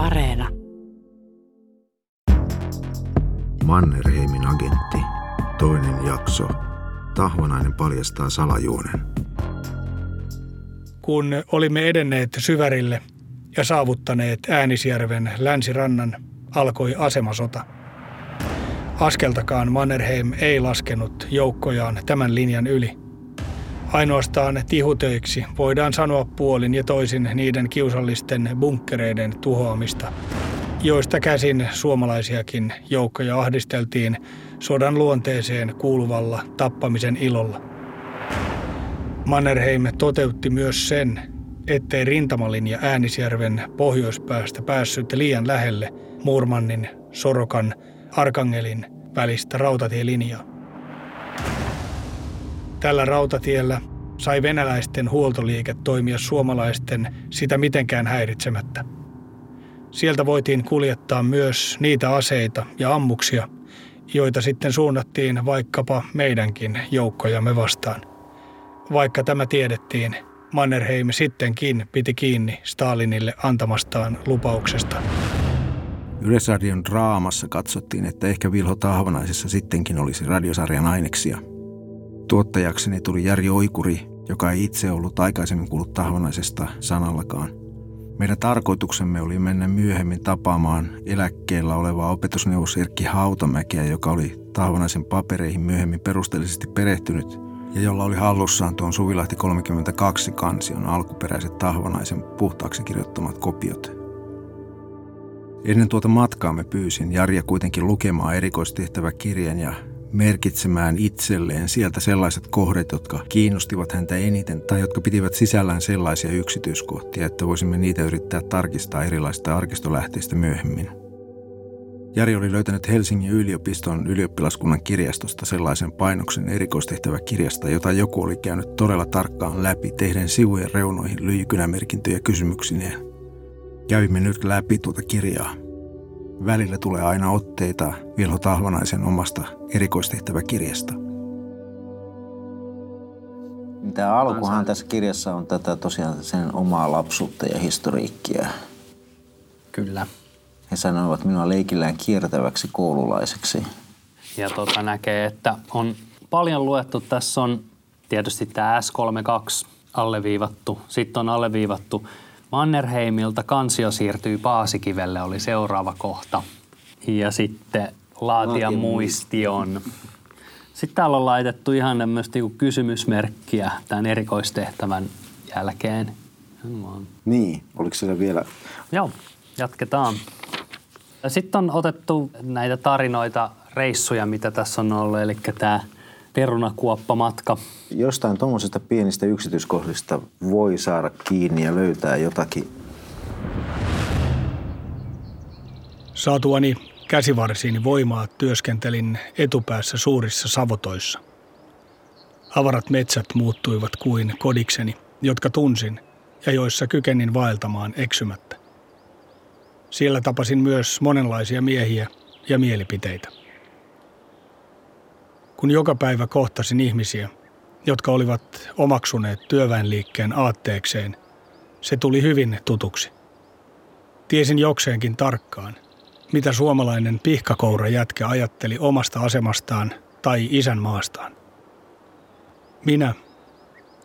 Areena. Mannerheimin agentti. Toinen jakso. Tahvanainen paljastaa salajuonen. Kun olimme edenneet syvärille ja saavuttaneet Äänisjärven länsirannan, alkoi asemasota. Askeltakaan Mannerheim ei laskenut joukkojaan tämän linjan yli. Ainoastaan tihutöiksi voidaan sanoa puolin ja toisin niiden kiusallisten bunkkereiden tuhoamista, joista käsin suomalaisiakin joukkoja ahdisteltiin sodan luonteeseen kuuluvalla tappamisen ilolla. Mannerheim toteutti myös sen, ettei rintamalinja Äänisjärven pohjoispäästä päässyt liian lähelle Murmannin, Sorokan, Arkangelin välistä rautatielinjaa. Tällä rautatiellä sai venäläisten huoltoliike toimia suomalaisten sitä mitenkään häiritsemättä. Sieltä voitiin kuljettaa myös niitä aseita ja ammuksia, joita sitten suunnattiin vaikkapa meidänkin joukkojamme vastaan. Vaikka tämä tiedettiin, Mannerheim sittenkin piti kiinni Stalinille antamastaan lupauksesta. Yleisradion draamassa katsottiin, että ehkä Vilho Tahvanaisessa sittenkin olisi radiosarjan aineksia. Tuottajakseni tuli Jari Oikuri, joka ei itse ollut aikaisemmin kuullut Tahvanaisesta sanallakaan. Meidän tarkoituksemme oli mennä myöhemmin tapaamaan eläkkeellä olevaa opetusneuvos Erkki Hautamäkeä, joka oli Tahvanaisen papereihin myöhemmin perusteellisesti perehtynyt ja jolla oli hallussaan tuon Suvilahti 32 kansion alkuperäiset Tahvanaisen puhtaaksi kirjoittamat kopiot – Ennen tuota matkaa me pyysin Jarja kuitenkin lukemaan erikoistehtäväkirjan ja merkitsemään itselleen sieltä sellaiset kohdat, jotka kiinnostivat häntä eniten tai jotka pitivät sisällään sellaisia yksityiskohtia, että voisimme niitä yrittää tarkistaa erilaisista arkistolähteistä myöhemmin. Jari oli löytänyt Helsingin yliopiston ylioppilaskunnan kirjastosta sellaisen painoksen erikoistehtäväkirjasta, jota joku oli käynyt todella tarkkaan läpi tehden sivujen reunoihin lyijykynämerkintöjä kysymyksineen. Kävimme nyt läpi tuota kirjaa. Välillä tulee aina otteita Vilho Tahvanaisen omasta erikoistehtäväkirjasta. Tämä alkuhan tässä kirjassa on tätä tosiaan sen omaa lapsuutta ja historiikkia. Kyllä. He sanoivat minua leikillään kiertäväksi koululaiseksi. Ja tota näkee, että on paljon luettu. Tässä on tietysti tämä S32 alleviivattu. Sitten on alleviivattu Mannerheimilta kansio siirtyy Paasikivelle oli seuraava kohta. Ja sitten laatia muistion. Sitten täällä on laitettu ihan tämmöistä niinku kysymysmerkkiä tämän erikoistehtävän jälkeen. Niin, oliko siellä vielä? Joo, jatketaan. Sitten on otettu näitä tarinoita, reissuja, mitä tässä on ollut, eli tämä perunakuoppamatka. Jostain tuommoisesta pienistä yksityiskohdista voi saada kiinni ja löytää jotakin. Saatuani käsivarsiini voimaa työskentelin etupäässä suurissa savotoissa. Avarat metsät muuttuivat kuin kodikseni, jotka tunsin ja joissa kykenin vaeltamaan eksymättä. Siellä tapasin myös monenlaisia miehiä ja mielipiteitä kun joka päivä kohtasin ihmisiä, jotka olivat omaksuneet työväenliikkeen aatteekseen, se tuli hyvin tutuksi. Tiesin jokseenkin tarkkaan, mitä suomalainen pihkakoura jätkä ajatteli omasta asemastaan tai isänmaastaan. Minä,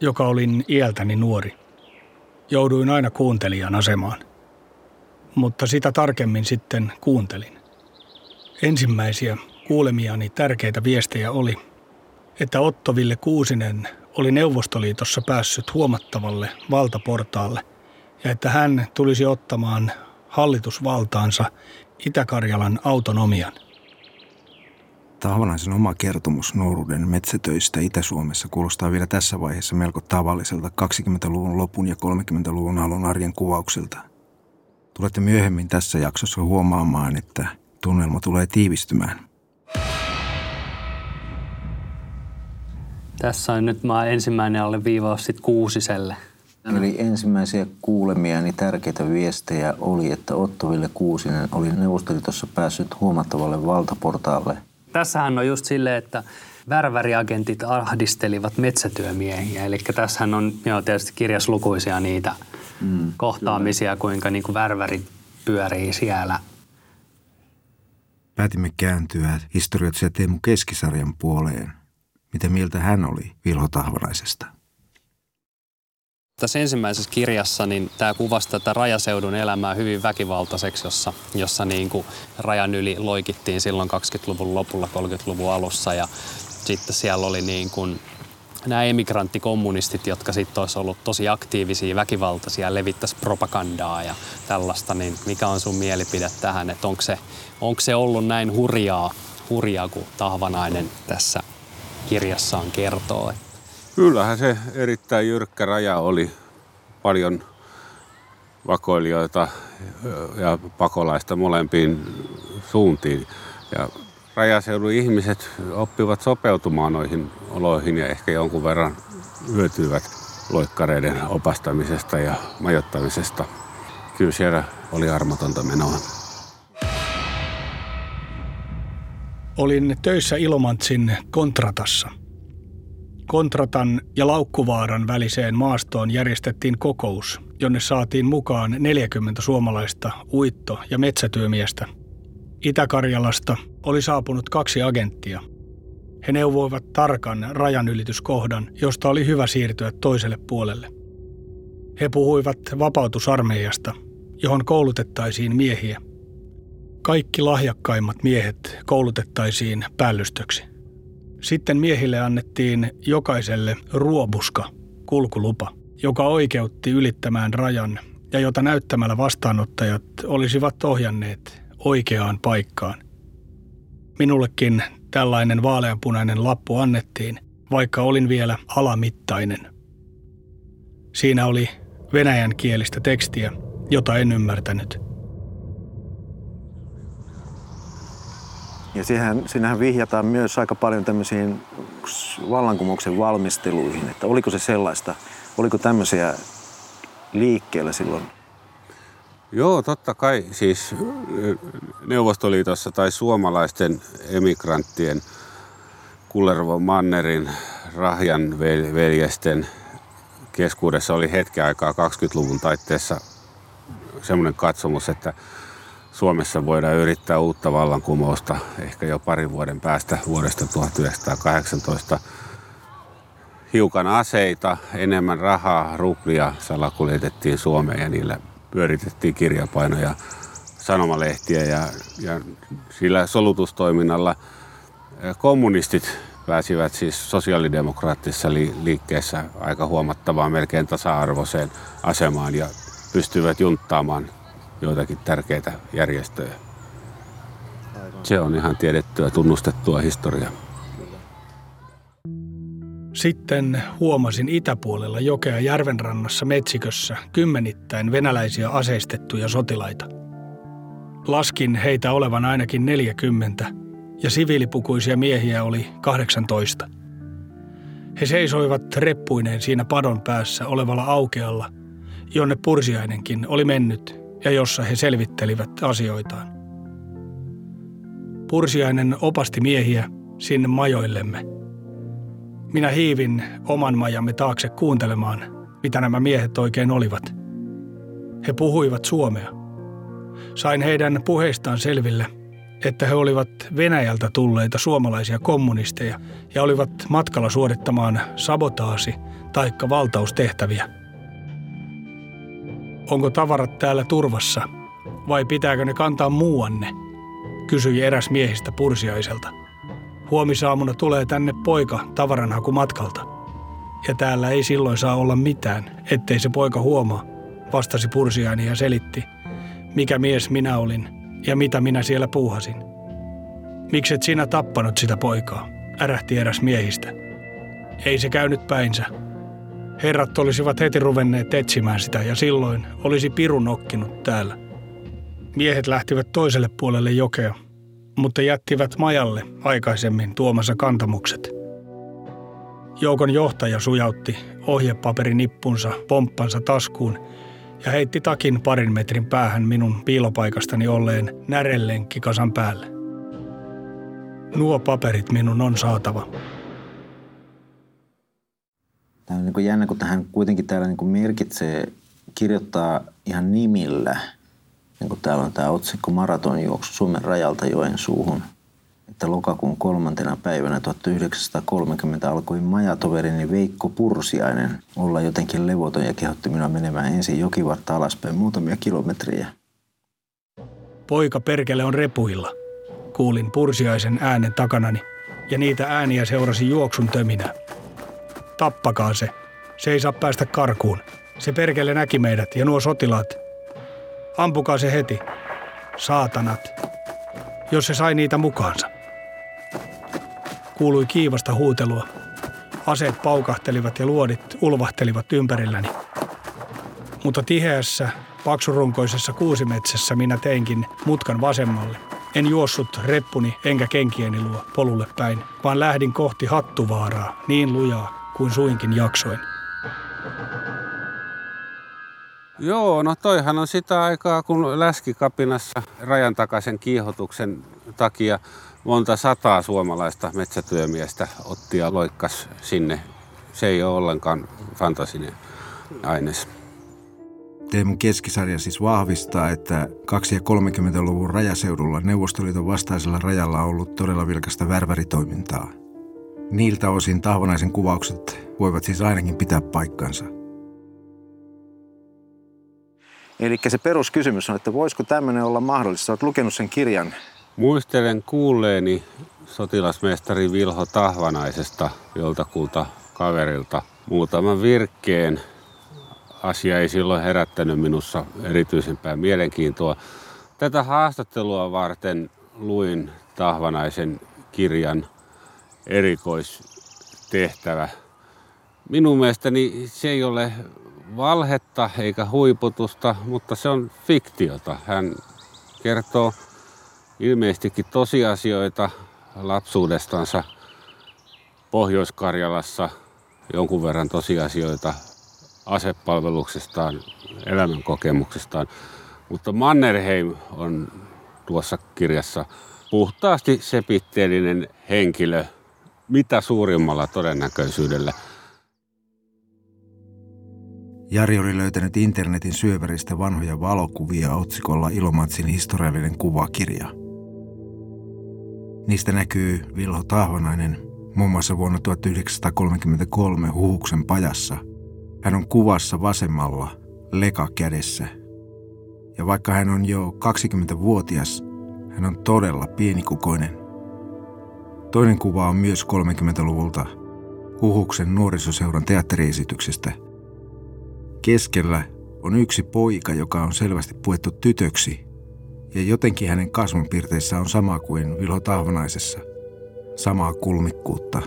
joka olin iältäni nuori, jouduin aina kuuntelijan asemaan. Mutta sitä tarkemmin sitten kuuntelin. Ensimmäisiä kuulemiani tärkeitä viestejä oli, että Otto Ville Kuusinen oli Neuvostoliitossa päässyt huomattavalle valtaportaalle ja että hän tulisi ottamaan hallitusvaltaansa Itä-Karjalan autonomian. Tahvanaisen oma kertomus nuoruuden metsätöistä Itä-Suomessa kuulostaa vielä tässä vaiheessa melko tavalliselta 20-luvun lopun ja 30-luvun alun arjen kuvaukselta. Tulette myöhemmin tässä jaksossa huomaamaan, että tunnelma tulee tiivistymään. Tässä on nyt mä ensimmäinen alle viivaus sitten Kuusiselle. Eli ensimmäisiä kuulemiani tärkeitä viestejä oli, että Otto Ville Kuusinen oli Neuvostoliitossa päässyt huomattavalle valtaportaalle. Tässähän on just silleen, että värväriagentit ahdistelivat metsätyömiehiä. Eli tässähän on joo, tietysti kirjaslukuisia niitä mm, kohtaamisia, kyllä. kuinka niin kuin värvärit pyörii siellä. Päätimme kääntyä historioitsija Teemu Keskisarjan puoleen. Mitä mieltä hän oli Vilho Tahvanaisesta? Tässä ensimmäisessä kirjassa niin tämä kuvasi tätä rajaseudun elämää hyvin väkivaltaiseksi, jossa, jossa niin kuin rajan yli loikittiin silloin 20-luvun lopulla, 30-luvun alussa. Ja sitten siellä oli niin kuin nämä emigranttikommunistit, jotka sitten olisi ollut tosi aktiivisia, väkivaltaisia, levittäisi propagandaa ja tällaista, niin mikä on sun mielipide tähän, että onko se, onko se ollut näin hurjaa, hurjaa kuin Tahvanainen tässä kirjassaan kertoo? Kyllähän se erittäin jyrkkä raja oli. Paljon vakoilijoita ja pakolaista molempiin suuntiin. Ja rajaseudun ihmiset oppivat sopeutumaan noihin oloihin ja ehkä jonkun verran hyötyivät loikkareiden opastamisesta ja majoittamisesta. Kyllä siellä oli armotonta menoa. Olin töissä Ilomantsin kontratassa. Kontratan ja Laukkuvaaran väliseen maastoon järjestettiin kokous, jonne saatiin mukaan 40 suomalaista uitto- ja metsätyömiestä. Itä-Karjalasta oli saapunut kaksi agenttia. He neuvoivat tarkan rajanylityskohdan, josta oli hyvä siirtyä toiselle puolelle. He puhuivat vapautusarmeijasta, johon koulutettaisiin miehiä. Kaikki lahjakkaimmat miehet koulutettaisiin päällystöksi. Sitten miehille annettiin jokaiselle ruobuska, kulkulupa, joka oikeutti ylittämään rajan ja jota näyttämällä vastaanottajat olisivat ohjanneet oikeaan paikkaan. Minullekin tällainen vaaleanpunainen lappu annettiin, vaikka olin vielä alamittainen. Siinä oli venäjän kielistä tekstiä, jota en ymmärtänyt. Ja siihen, siinähän vihjataan myös aika paljon tämmöisiin vallankumouksen valmisteluihin, että oliko se sellaista, oliko tämmöisiä liikkeellä silloin Joo, totta kai. Siis Neuvostoliitossa tai suomalaisten emigranttien Kullervo Mannerin Rahjan veljesten keskuudessa oli hetken aikaa 20-luvun taitteessa semmoinen katsomus, että Suomessa voidaan yrittää uutta vallankumousta ehkä jo parin vuoden päästä vuodesta 1918. Hiukan aseita, enemmän rahaa, ruplia salakuljetettiin Suomeen ja niillä pyöritettiin kirjapainoja, sanomalehtiä ja, ja sillä solutustoiminnalla kommunistit pääsivät siis sosiaalidemokraattisessa liikkeessä aika huomattavaan, melkein tasa-arvoiseen asemaan ja pystyivät junttaamaan joitakin tärkeitä järjestöjä. Se on ihan tiedettyä, tunnustettua historiaa. Sitten huomasin itäpuolella jokea järvenrannassa metsikössä kymmenittäin venäläisiä aseistettuja sotilaita. Laskin heitä olevan ainakin 40 ja siviilipukuisia miehiä oli 18. He seisoivat reppuineen siinä padon päässä olevalla aukealla, jonne pursiainenkin oli mennyt ja jossa he selvittelivät asioitaan. Pursiainen opasti miehiä sinne majoillemme – minä hiivin oman majamme taakse kuuntelemaan, mitä nämä miehet oikein olivat. He puhuivat suomea. Sain heidän puheistaan selville, että he olivat Venäjältä tulleita suomalaisia kommunisteja ja olivat matkalla suorittamaan sabotaasi taikka valtaustehtäviä. Onko tavarat täällä turvassa vai pitääkö ne kantaa muuanne, kysyi eräs miehistä pursiaiselta. Huomisaamuna tulee tänne poika tavaranhaku matkalta. Ja täällä ei silloin saa olla mitään, ettei se poika huomaa, vastasi Pursiaini ja selitti, mikä mies minä olin ja mitä minä siellä puuhasin. Mikset sinä tappanut sitä poikaa, ärähti eräs miehistä. Ei se käynyt päinsä. Herrat olisivat heti ruvenneet etsimään sitä ja silloin olisi piru nokkinut täällä. Miehet lähtivät toiselle puolelle jokea mutta jättivät majalle aikaisemmin tuomansa kantamukset. Joukon johtaja sujautti ohjepaperinippunsa pomppansa taskuun ja heitti takin parin metrin päähän minun piilopaikastani olleen närellenkkikasan päälle. Nuo paperit minun on saatava. Tämä on niin kuin jännä, kun tähän kuitenkin täällä niin kuin merkitsee, kirjoittaa ihan nimillä niin kuin täällä on tämä otsikko maratonjuoksu Suomen rajalta joen suuhun, että lokakuun kolmantena päivänä 1930 alkoi majatoverini Veikko Pursiainen olla jotenkin levoton ja kehotti minua menemään ensin jokivartta alaspäin muutamia kilometriä. Poika perkele on repuilla, kuulin Pursiaisen äänen takanani, ja niitä ääniä seurasi juoksun töminä. Tappakaa se, se ei saa päästä karkuun. Se perkele näki meidät ja nuo sotilaat. Ampukaa se heti. Saatanat. Jos se sai niitä mukaansa. Kuului kiivasta huutelua. Aseet paukahtelivat ja luodit ulvahtelivat ympärilläni. Mutta tiheässä, paksurunkoisessa kuusimetsässä minä teinkin mutkan vasemmalle. En juossut reppuni enkä kenkieni luo polulle päin, vaan lähdin kohti hattuvaaraa niin lujaa kuin suinkin jaksoin. Joo, no toihan on sitä aikaa, kun läskikapinassa rajan takaisen kiihotuksen takia monta sataa suomalaista metsätyömiestä otti ja loikkas sinne. Se ei ole ollenkaan fantasinen aines. Teemun keskisarja siis vahvistaa, että 2- ja 30-luvun rajaseudulla Neuvostoliiton vastaisella rajalla on ollut todella vilkasta värväritoimintaa. Niiltä osin tahvanaisen kuvaukset voivat siis ainakin pitää paikkansa. Eli se peruskysymys on, että voisiko tämmöinen olla mahdollista? Olet lukenut sen kirjan. Muistelen kuulleeni sotilasmestari Vilho Tahvanaisesta joltakulta kaverilta muutaman virkkeen. Asia ei silloin herättänyt minussa erityisempää mielenkiintoa. Tätä haastattelua varten luin Tahvanaisen kirjan erikoistehtävä. Minun mielestäni se ei ole valhetta eikä huiputusta, mutta se on fiktiota. Hän kertoo ilmeisestikin tosiasioita lapsuudestansa Pohjois-Karjalassa, jonkun verran tosiasioita asepalveluksestaan, elämänkokemuksestaan. Mutta Mannerheim on tuossa kirjassa puhtaasti sepitteellinen henkilö, mitä suurimmalla todennäköisyydellä – Jari oli löytänyt internetin syöväristä vanhoja valokuvia otsikolla Ilomatsin historiallinen kuvakirja. Niistä näkyy Vilho Tahvanainen muun muassa vuonna 1933 Huhuksen pajassa. Hän on kuvassa vasemmalla, leka kädessä. Ja vaikka hän on jo 20-vuotias, hän on todella pienikukoinen. Toinen kuva on myös 30-luvulta Huhuksen nuorisoseuran teatteriesityksestä – Keskellä on yksi poika, joka on selvästi puettu tytöksi, ja jotenkin hänen kasvonpiirteissä on sama kuin Vilho Tahvanaisessa, samaa kulmikkuutta.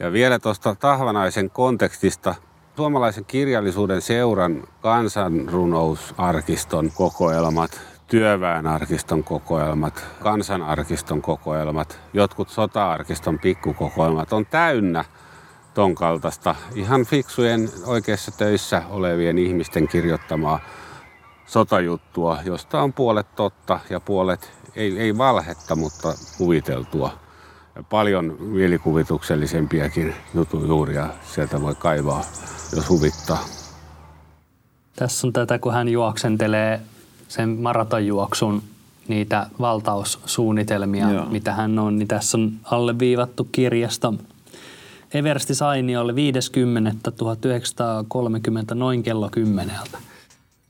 Ja vielä tuosta Tahvanaisen kontekstista. Suomalaisen kirjallisuuden seuran kansanrunousarkiston kokoelmat työväenarkiston kokoelmat, kansanarkiston kokoelmat, jotkut sota-arkiston pikkukokoelmat on täynnä ton kaltaista ihan fiksujen oikeassa töissä olevien ihmisten kirjoittamaa sotajuttua, josta on puolet totta ja puolet ei, ei valhetta, mutta kuviteltua. Ja paljon mielikuvituksellisempiakin jutujuuria sieltä voi kaivaa, jos huvittaa. Tässä on tätä, kun hän juoksentelee sen maratonjuoksun niitä valtaussuunnitelmia, Joo. mitä hän on, niin tässä on alleviivattu kirjasta Eversti Sainiolle 50.1930 noin kello kymmeneltä.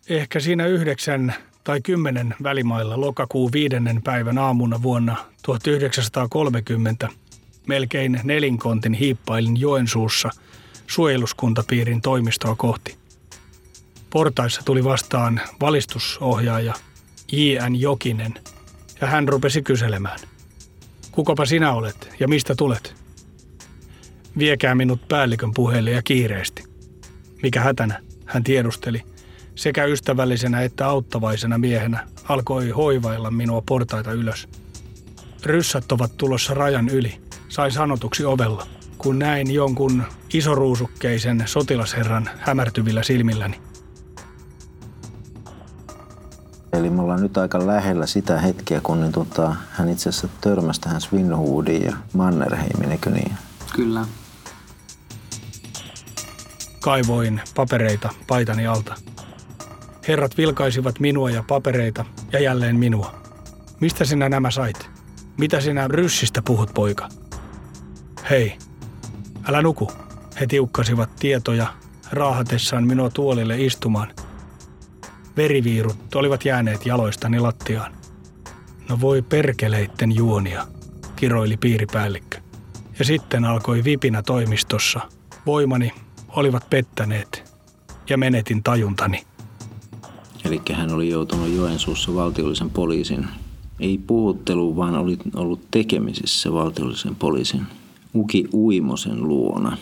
Ehkä siinä yhdeksän tai kymmenen välimailla lokakuun viidennen päivän aamuna vuonna 1930 melkein nelinkontin hiippailin Joensuussa suojeluskuntapiirin toimistoa kohti. Portaissa tuli vastaan valistusohjaaja J.N. Jokinen ja hän rupesi kyselemään. Kukapa sinä olet ja mistä tulet? Viekää minut päällikön puheelle ja kiireesti. Mikä hätänä, hän tiedusteli. Sekä ystävällisenä että auttavaisena miehenä alkoi hoivailla minua portaita ylös. Ryssät ovat tulossa rajan yli, sai sanotuksi ovella, kun näin jonkun isoruusukkeisen sotilasherran hämärtyvillä silmilläni – Eli me ollaan nyt aika lähellä sitä hetkeä, kun niin, tota, hän itse asiassa törmäsi tähän Swinwoodiin ja Mannerheimiin, eikö niin? Kyllä. Kaivoin papereita paitani alta. Herrat vilkaisivat minua ja papereita ja jälleen minua. Mistä sinä nämä sait? Mitä sinä ryssistä puhut, poika? Hei, älä nuku. He tiukkasivat tietoja raahatessaan minua tuolille istumaan. Veriviirut olivat jääneet jaloistani lattiaan. No voi perkeleitten juonia, kiroili piiripäällikkö. Ja sitten alkoi vipinä toimistossa. Voimani olivat pettäneet ja menetin tajuntani. Eli hän oli joutunut Joensuussa valtiollisen poliisin, ei puhuttelu, vaan oli ollut tekemisissä valtiollisen poliisin Uki Uimosen luona.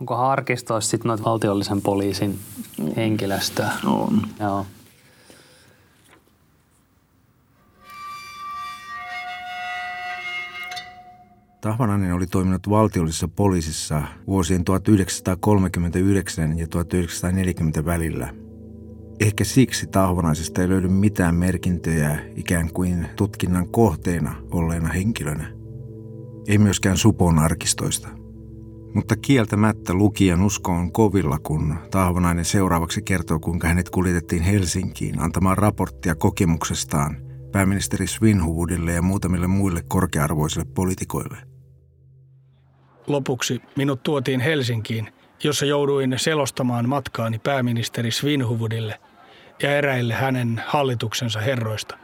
Onko arkistoissa sitten noita valtiollisen poliisin henkilöstöä? On. Joo. Tahvanainen oli toiminut valtiollisessa poliisissa vuosien 1939 ja 1940 välillä. Ehkä siksi Tahvanaisesta ei löydy mitään merkintöjä ikään kuin tutkinnan kohteena olleena henkilönä. Ei myöskään Supon arkistoista. Mutta kieltämättä lukijan usko on kovilla, kun Tahvanainen seuraavaksi kertoo, kuinka hänet kuljetettiin Helsinkiin antamaan raporttia kokemuksestaan pääministeri Svinhuvudille ja muutamille muille korkearvoisille poliitikoille – Lopuksi minut tuotiin Helsinkiin, jossa jouduin selostamaan matkaani pääministeri Svinhuvudille ja eräille hänen hallituksensa herroista.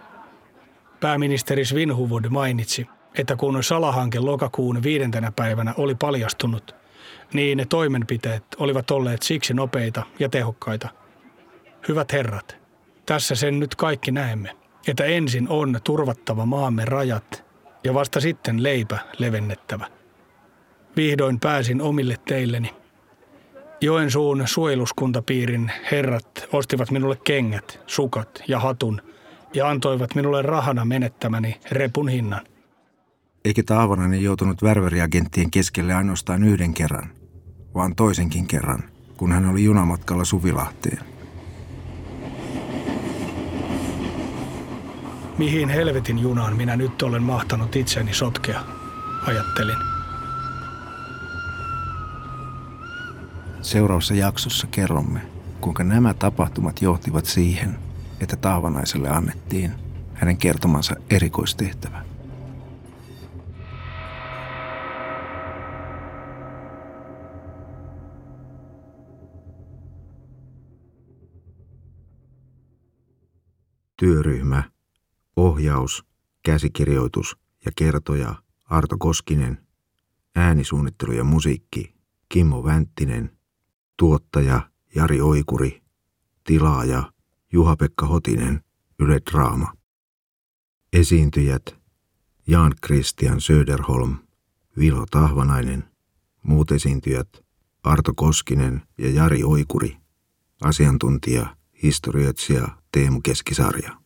Pääministeri Svinhuvud mainitsi, että kun salahanke lokakuun viidentenä päivänä oli paljastunut, niin ne toimenpiteet olivat olleet siksi nopeita ja tehokkaita. Hyvät herrat, tässä sen nyt kaikki näemme, että ensin on turvattava maamme rajat ja vasta sitten leipä levennettävä. Vihdoin pääsin omille teilleni. Joensuun suojeluskuntapiirin herrat ostivat minulle kengät, sukat ja hatun ja antoivat minulle rahana menettämäni repun hinnan. Eikä Taavanainen joutunut värväriagenttien keskelle ainoastaan yhden kerran, vaan toisenkin kerran, kun hän oli junamatkalla Suvilahteen. Mihin helvetin junaan minä nyt olen mahtanut itseni sotkea, ajattelin. Seuraavassa jaksossa kerromme, kuinka nämä tapahtumat johtivat siihen, että Taavanaiselle annettiin hänen kertomansa erikoistehtävä. Työryhmä, ohjaus, käsikirjoitus ja kertoja Arto Koskinen, äänisuunnittelu ja musiikki Kimmo Vänttinen – Tuottaja Jari Oikuri. Tilaaja Juha-Pekka Hotinen. Yle Draama. Esiintyjät Jan Christian Söderholm, Vilo Tahvanainen. Muut esiintyjät Arto Koskinen ja Jari Oikuri. Asiantuntija, historioitsija Teemu Keskisarja.